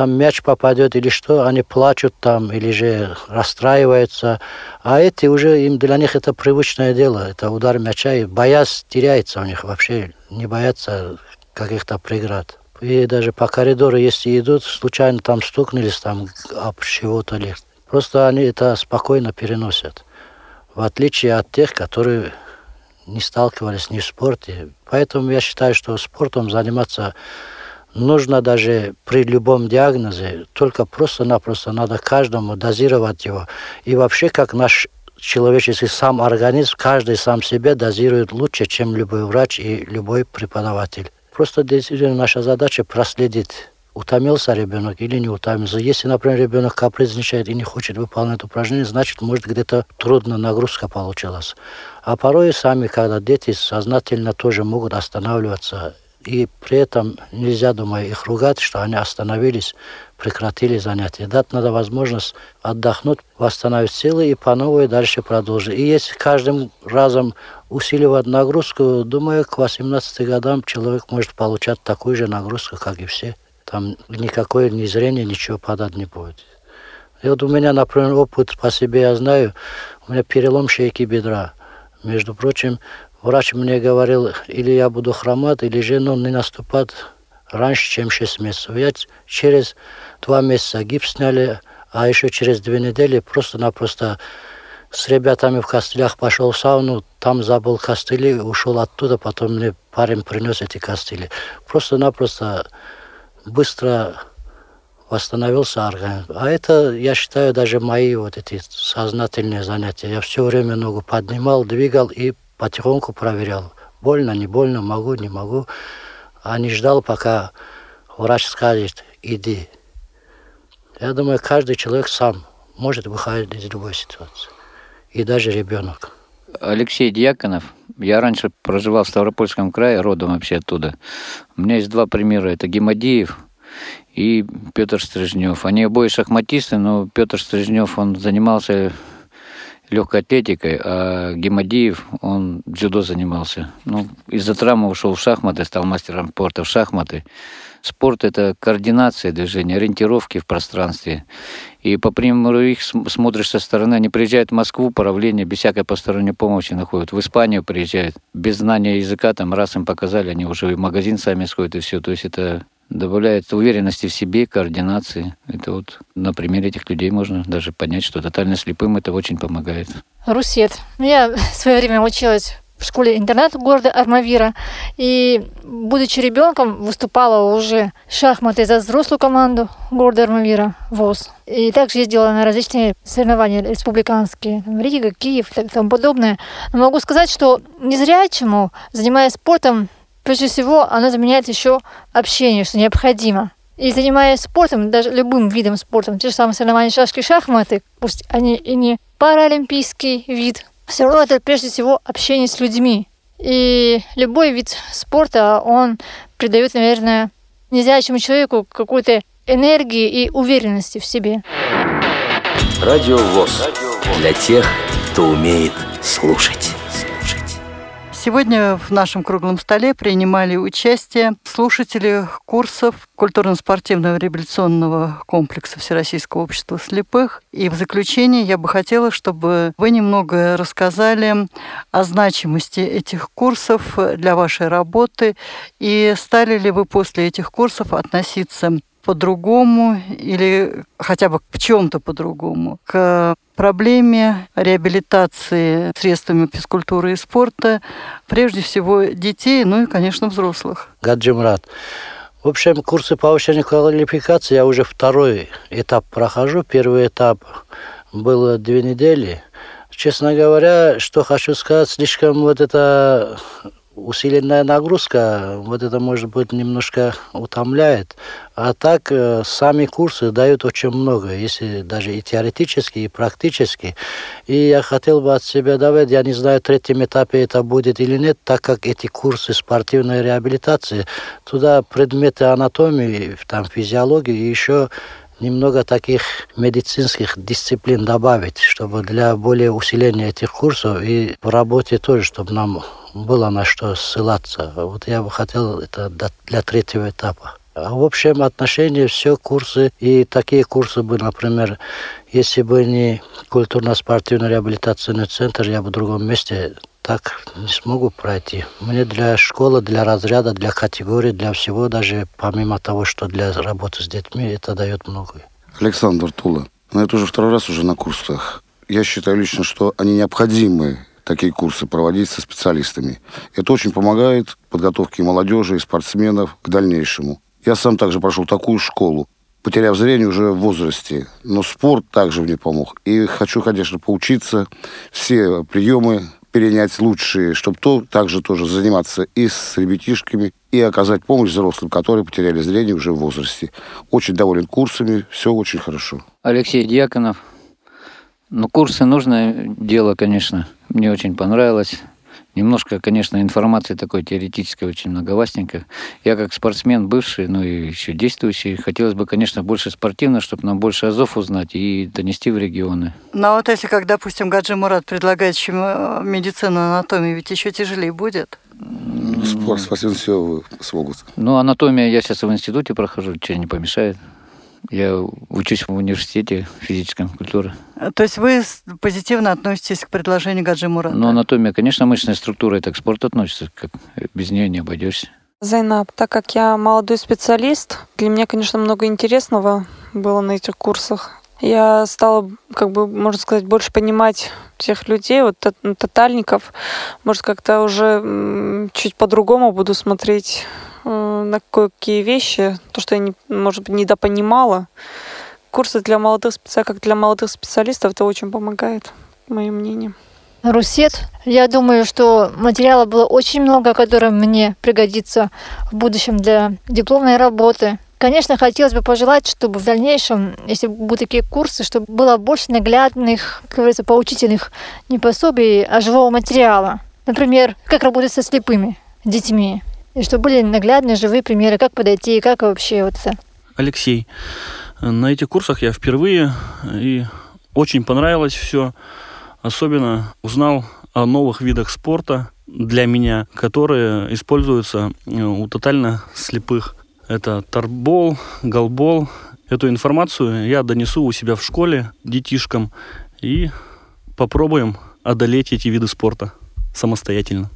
Speaker 8: там мяч попадет или что, они плачут там или же расстраиваются. А эти уже, им для них это привычное дело, это удар мяча, и боязнь теряется у них вообще, не боятся каких-то преград. И даже по коридору, если идут, случайно там стукнулись там об чего-то ли. Просто они это спокойно переносят. В отличие от тех, которые не сталкивались ни в спорте. Поэтому я считаю, что спортом заниматься нужно даже при любом диагнозе, только просто-напросто надо каждому дозировать его. И вообще, как наш человеческий сам организм, каждый сам себе дозирует лучше, чем любой врач и любой преподаватель. Просто действительно наша задача проследить, утомился ребенок или не утомился. Если, например, ребенок капризничает и не хочет выполнять упражнение, значит, может, где-то трудно нагрузка получилась. А порой сами, когда дети сознательно тоже могут останавливаться и при этом нельзя, думаю, их ругать, что они остановились, прекратили занятия. Дать надо возможность отдохнуть, восстановить силы и по новой дальше продолжить. И если каждым разом усиливать нагрузку, думаю, к 18 годам человек может получать такую же нагрузку, как и все. Там никакое ни зрение, ничего подать не будет. И вот у меня, например, опыт по себе я знаю, у меня перелом шейки бедра. Между прочим, Врач мне говорил, или я буду хромать, или же ну, не наступать раньше, чем 6 месяцев. Я через два месяца гипс сняли, а еще через две недели просто-напросто с ребятами в костылях пошел в сауну, там забыл костыли, ушел оттуда, потом мне парень принес эти костыли. Просто-напросто быстро восстановился организм. А это, я считаю, даже мои вот эти сознательные занятия. Я все время ногу поднимал, двигал и потихоньку проверял. Больно, не больно, могу, не могу. А не ждал, пока врач скажет, иди. Я думаю, каждый человек сам может выходить из любой ситуации. И даже ребенок.
Speaker 6: Алексей Дьяконов. Я раньше проживал в Ставропольском крае, родом вообще оттуда. У меня есть два примера. Это Гемодиев и Петр Стрижнев. Они обои шахматисты, но Петр Стрижнев, он занимался легкой атлетикой, а Гемодиев, он дзюдо занимался. Ну, из-за травмы ушел в шахматы, стал мастером спорта в шахматы. Спорт – это координация движения, ориентировки в пространстве. И по примеру их смотришь со стороны, они приезжают в Москву, правление без всякой посторонней помощи находят. В Испанию приезжают, без знания языка, там раз им показали, они уже в магазин сами сходят и все. То есть это добавляет уверенности в себе, координации. Это вот на примере этих людей можно даже понять, что тотально слепым это очень помогает.
Speaker 4: Русет. Я [LAUGHS] в свое время училась в школе-интернат города Армавира. И, будучи ребенком, выступала уже шахматы за взрослую команду города Армавира, ВОЗ. И также ездила на различные соревнования республиканские, Рига, Киев и тому подобное. Но могу сказать, что незрячему, занимаясь спортом, прежде всего, оно заменяет еще общение, что необходимо. И занимаясь спортом, даже любым видом спорта, те же самые соревнования шашки шахматы, пусть они и не паралимпийский вид, все равно это прежде всего общение с людьми. И любой вид спорта, он придает, наверное, незрячему человеку какой-то энергии и уверенности в себе.
Speaker 1: Радио ВОЗ. Для тех, кто умеет слушать.
Speaker 2: Сегодня в нашем круглом столе принимали участие слушатели курсов культурно-спортивного революционного комплекса Всероссийского общества слепых. И в заключение я бы хотела, чтобы вы немного рассказали о значимости этих курсов для вашей работы и стали ли вы после этих курсов относиться по-другому или хотя бы в чем-то по-другому к проблеме реабилитации средствами физкультуры и спорта, прежде всего детей, ну и, конечно, взрослых.
Speaker 8: Гаджимрат. В общем, курсы повышения квалификации я уже второй этап прохожу. Первый этап было две недели. Честно говоря, что хочу сказать, слишком вот это усиленная нагрузка, вот это, может быть, немножко утомляет. А так э, сами курсы дают очень много, если даже и теоретически, и практически. И я хотел бы от себя добавить, я не знаю, в третьем этапе это будет или нет, так как эти курсы спортивной реабилитации, туда предметы анатомии, там физиологии и еще немного таких медицинских дисциплин добавить, чтобы для более усиления этих курсов и в работе тоже, чтобы нам было на что ссылаться. Вот я бы хотел это для третьего этапа. А в общем отношении все курсы и такие курсы бы, например, если бы не культурно-спортивный реабилитационный центр, я бы в другом месте так не смогу пройти. Мне для школы, для разряда, для категории, для всего, даже помимо того, что для работы с детьми, это дает многое.
Speaker 7: Александр Тула, ну это уже второй раз уже на курсах. Я считаю лично, что они необходимы, такие курсы, проводить со специалистами. Это очень помогает подготовке молодежи и спортсменов к дальнейшему. Я сам также прошел такую школу, потеряв зрение уже в возрасте. Но спорт также мне помог. И хочу, конечно, поучиться все приемы перенять лучшие, чтобы то, также тоже заниматься и с ребятишками, и оказать помощь взрослым, которые потеряли зрение уже в возрасте. Очень доволен курсами, все очень хорошо.
Speaker 6: Алексей Дьяконов. Ну, курсы нужное дело, конечно. Мне очень понравилось. Немножко, конечно, информации такой теоретической очень многовастенько. Я как спортсмен бывший, ну и еще действующий, хотелось бы, конечно, больше спортивно, чтобы нам больше азов узнать и донести в регионы.
Speaker 2: Ну а вот если, как, допустим, Гаджи Мурат предлагает еще э, медицину, анатомию, ведь еще тяжелее будет?
Speaker 7: Спорт, спортсмен все смогут.
Speaker 6: Ну, анатомия я сейчас в институте прохожу, что не помешает. Я учусь в университете физической культуры.
Speaker 2: То есть вы позитивно относитесь к предложению Гаджи Мурата?
Speaker 6: Ну, анатомия, конечно, мышечная структура, это к спорту относится, как без нее не обойдешься.
Speaker 5: Зайнаб, так как я молодой специалист, для меня, конечно, много интересного было на этих курсах. Я стала, как бы, можно сказать, больше понимать тех людей, вот тотальников. Может, как-то уже чуть по-другому буду смотреть Э, на кое-какие вещи, то, что я, не, может быть, недопонимала. Курсы для молодых специалистов, как для молодых специалистов, это очень помогает, мое мнение.
Speaker 4: Русет. Я думаю, что материала было очень много, который мне пригодится в будущем для дипломной работы. Конечно, хотелось бы пожелать, чтобы в дальнейшем, если будут такие курсы, чтобы было больше наглядных, как говорится, поучительных не пособий, а живого материала. Например, как работать со слепыми детьми. И чтобы были наглядные, живые примеры, как подойти, и как вообще вот это.
Speaker 3: Алексей, на этих курсах я впервые, и очень понравилось все. Особенно узнал о новых видах спорта для меня, которые используются э, у тотально слепых. Это тарбол, голбол. Эту информацию я донесу у себя в школе детишкам и попробуем одолеть эти виды спорта самостоятельно.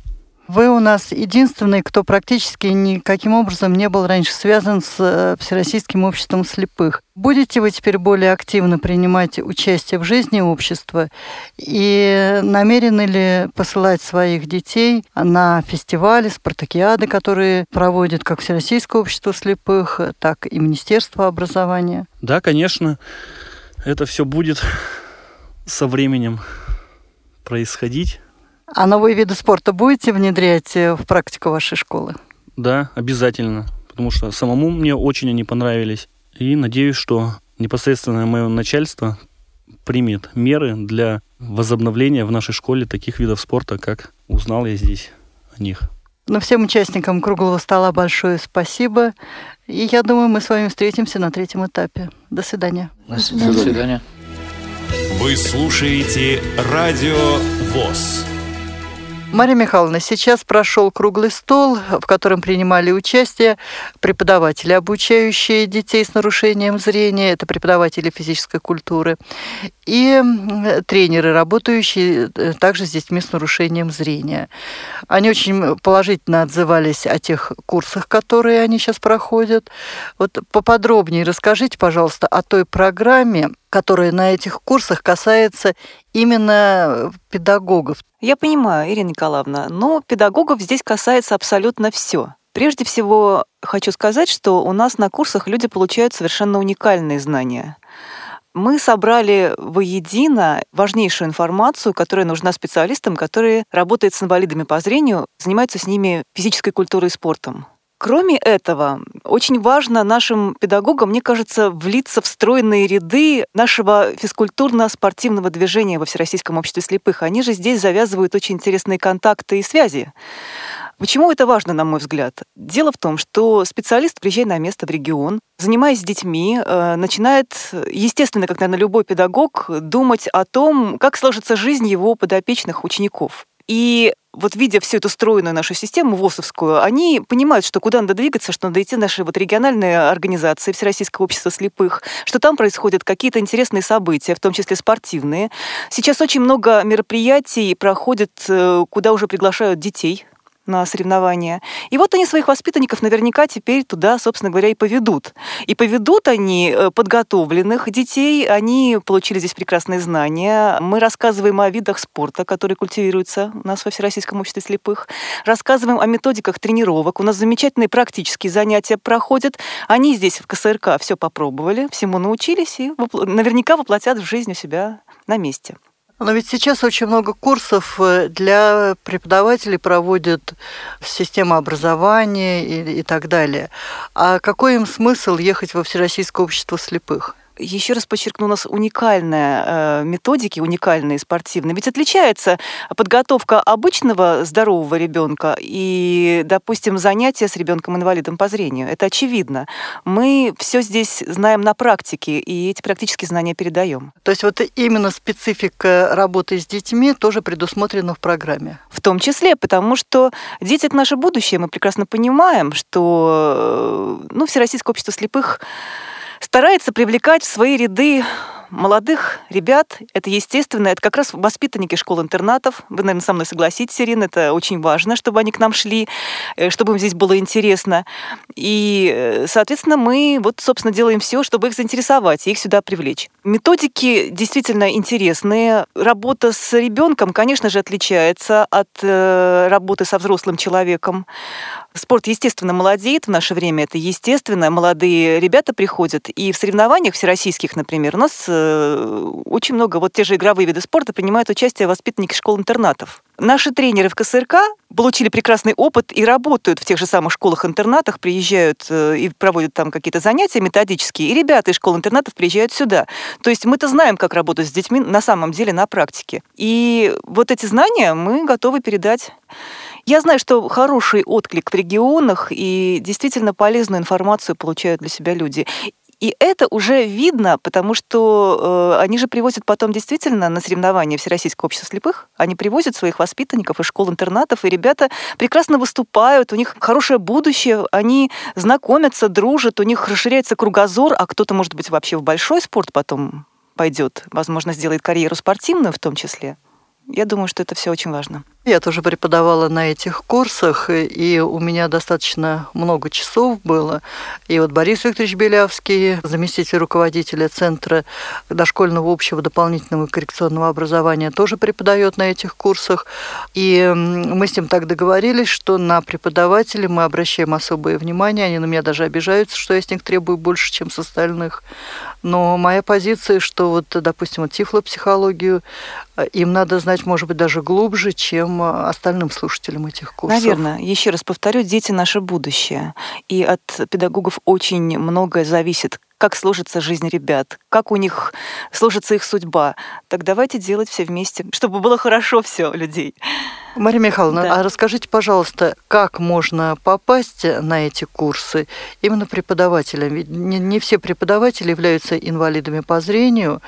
Speaker 2: Вы у нас единственный, кто практически никаким образом не был раньше связан с э, Всероссийским обществом слепых. Будете вы теперь более активно принимать участие в жизни общества? И намерены ли посылать своих детей на фестивали, спартакиады, которые проводит как Всероссийское общество слепых, так и Министерство образования?
Speaker 3: Да, конечно. Это все будет со временем происходить.
Speaker 2: А новые виды спорта будете внедрять э, в практику вашей школы?
Speaker 3: Да, обязательно. Потому что самому мне очень они понравились. И надеюсь, что непосредственно мое начальство примет меры для возобновления в нашей школе таких видов спорта, как узнал я здесь о них.
Speaker 2: Ну, всем участникам круглого стола большое спасибо. И я думаю, мы с вами встретимся на третьем этапе. До свидания.
Speaker 6: До свидания. До свидания.
Speaker 9: Вы слушаете Радио ВОЗ.
Speaker 2: Мария Михайловна, сейчас прошел круглый стол, в котором принимали участие преподаватели, обучающие детей с нарушением зрения, это преподаватели физической культуры, и тренеры, работающие э, также с детьми с нарушением зрения. Они очень положительно отзывались о тех курсах, которые они сейчас проходят. Вот поподробнее расскажите, пожалуйста, о той программе, которая на этих курсах касается именно педагогов.
Speaker 10: Я понимаю, Ирина Николаевна, но педагогов здесь касается абсолютно все. Прежде всего, хочу сказать, что у нас на курсах люди получают совершенно уникальные знания. мы собрали воедино важнейшую информацию, которая нужна специалистам, которые работают с инвалидами по зрению, занимаются с ними физической культурой и спортом. Кроме этого, очень важно нашим педагогам, мне кажется, влиться в стройные ряды нашего физкультурно-спортивного движения во Всероссийском обществе слепых. Они же здесь завязывают очень интересные контакты и связи. Почему это важно, на мой взгляд? Дело в том, что специалист, приезжая на место в регион, занимаясь с детьми, э, начинает, естественно, как, наверное, любой педагог, думать о том, как сложится жизнь его подопечных учеников. И вот видя всю эту стройную нашу систему ВОСовскую, они понимают, что куда надо двигаться, что надо идти наши вот региональные организации Всероссийского общества слепых, что там происходят какие-то интересные события, в том числе спортивные. Сейчас очень много мероприятий проходит, э, куда уже приглашают детей на соревнования. И вот они своих воспитанников наверняка теперь туда, собственно говоря, и поведут. И поведут они э, подготовленных детей, они получили здесь прекрасные знания. Мы рассказываем о видах спорта, которые культивируются у нас во Всероссийском обществе слепых. Рассказываем о методиках тренировок. У нас замечательные практические занятия проходят. Они здесь в КСРК все попробовали, всему научились и наверняка воплотят в жизнь у себя на месте.
Speaker 2: Но ведь сейчас очень много курсов э, для преподавателей проводят система образования и, и так далее. А какой им смысл ехать во Всероссийское общество слепых?
Speaker 10: Еще раз подчеркну, у нас уникальная э, методики, уникальные спортивные. Ведь отличается подготовка обычного здорового ребенка и, допустим, занятия с ребенком-инвалидом по зрению. Это очевидно. Мы все здесь знаем на практике, и эти практические знания передаем.
Speaker 2: То есть вот именно специфика работы с детьми тоже предусмотрена в программе?
Speaker 10: В том числе, потому что дети — это наше будущее. Мы прекрасно понимаем, что э, ну, Всероссийское общество слепых старается привлекать в свои ряды молодых ребят. Это естественно, это как раз воспитанники школ-интернатов. Вы, наверное, со мной согласитесь, Ирина, это очень важно, чтобы они к нам шли, э, чтобы им здесь было интересно. И, э, соответственно, мы вот, собственно, делаем все, чтобы их заинтересовать и их сюда привлечь. Методики действительно интересные. Работа с ребенком, конечно же, отличается от э, работы со взрослым человеком. Спорт, естественно, молодеет в наше время, это естественно. Молодые ребята приходят, и в соревнованиях всероссийских, например, у нас э, очень много, вот те же игровые виды спорта принимают участие воспитанники школ-интернатов. Наши тренеры в КСРК получили прекрасный опыт и работают в тех же самых школах-интернатах, приезжают э, и проводят там какие-то занятия методические, и ребята из школ-интернатов приезжают сюда. То есть мы-то знаем, как работать с детьми на самом деле на практике. И вот эти знания мы готовы передать я знаю, что хороший отклик в регионах и действительно полезную информацию получают для себя люди. И это уже видно, потому что э, они же привозят потом действительно на соревнования Всероссийского общества слепых. Они привозят своих воспитанников из школ-интернатов, и ребята прекрасно выступают, у них хорошее будущее, они знакомятся, дружат, у них расширяется кругозор, а кто-то, может быть, вообще в большой спорт потом пойдет, возможно, сделает карьеру спортивную в том числе. Я думаю, что это все очень важно.
Speaker 2: Я тоже преподавала на этих курсах, и у меня достаточно много часов было. И вот Борис Викторович Белявский, заместитель руководителя Центра дошкольного общего дополнительного коррекционного образования, тоже преподает на этих курсах. И мы с ним так договорились, что на преподавателей мы обращаем особое внимание. Они на меня даже обижаются, что я с них требую больше, чем с остальных. Но моя позиция, что вот, допустим, вот тифлопсихологию э, им надо знать, может быть, даже глубже, чем остальным слушателям этих курсов?
Speaker 10: Наверное. Еще раз повторю, дети – наше будущее. И от педагогов очень многое зависит, как сложится жизнь ребят, как у них сложится их судьба. Так давайте делать все вместе, чтобы было хорошо все у людей.
Speaker 2: Мария Михайловна, да. а расскажите, пожалуйста, как можно попасть на эти курсы именно преподавателям? Ведь не, не все преподаватели являются инвалидами по зрению,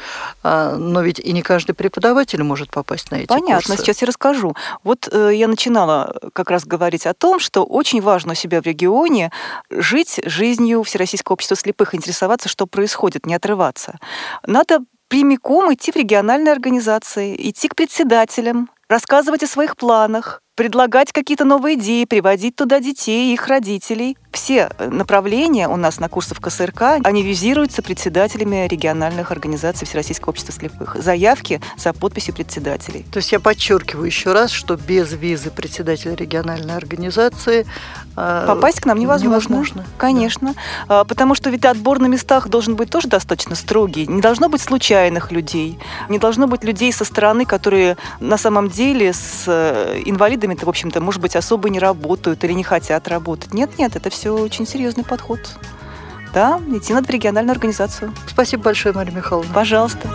Speaker 2: а, но ведь и не каждый преподаватель может попасть на эти
Speaker 10: Понятно,
Speaker 2: курсы.
Speaker 10: Понятно, сейчас я расскажу. Вот э, я начинала как раз говорить о том, что очень важно у себя в регионе жить жизнью Всероссийского общества слепых, интересоваться, что происходит, не отрываться. Надо прямиком идти в региональные организации, идти к председателям, рассказывать о своих планах, предлагать какие-то новые идеи, приводить туда детей, их родителей. Все направления у нас на курсах КСРК, они визируются председателями региональных организаций Всероссийского общества слепых. Заявки за подписью председателей.
Speaker 2: То есть я подчеркиваю еще раз, что без визы председателя региональной организации
Speaker 10: э, попасть к нам невозможно. невозможно. Конечно. Да. Потому что ведь отбор на местах должен быть тоже достаточно строгий. Не должно быть случайных людей. Не должно быть людей со стороны, которые на самом деле с э, инвалидами-то, в общем-то, может быть, особо не работают или не хотят работать. Нет, нет, это все очень серьезный подход. Да, идти надо в региональную организацию.
Speaker 2: Спасибо большое, Мария Михайловна.
Speaker 10: Пожалуйста.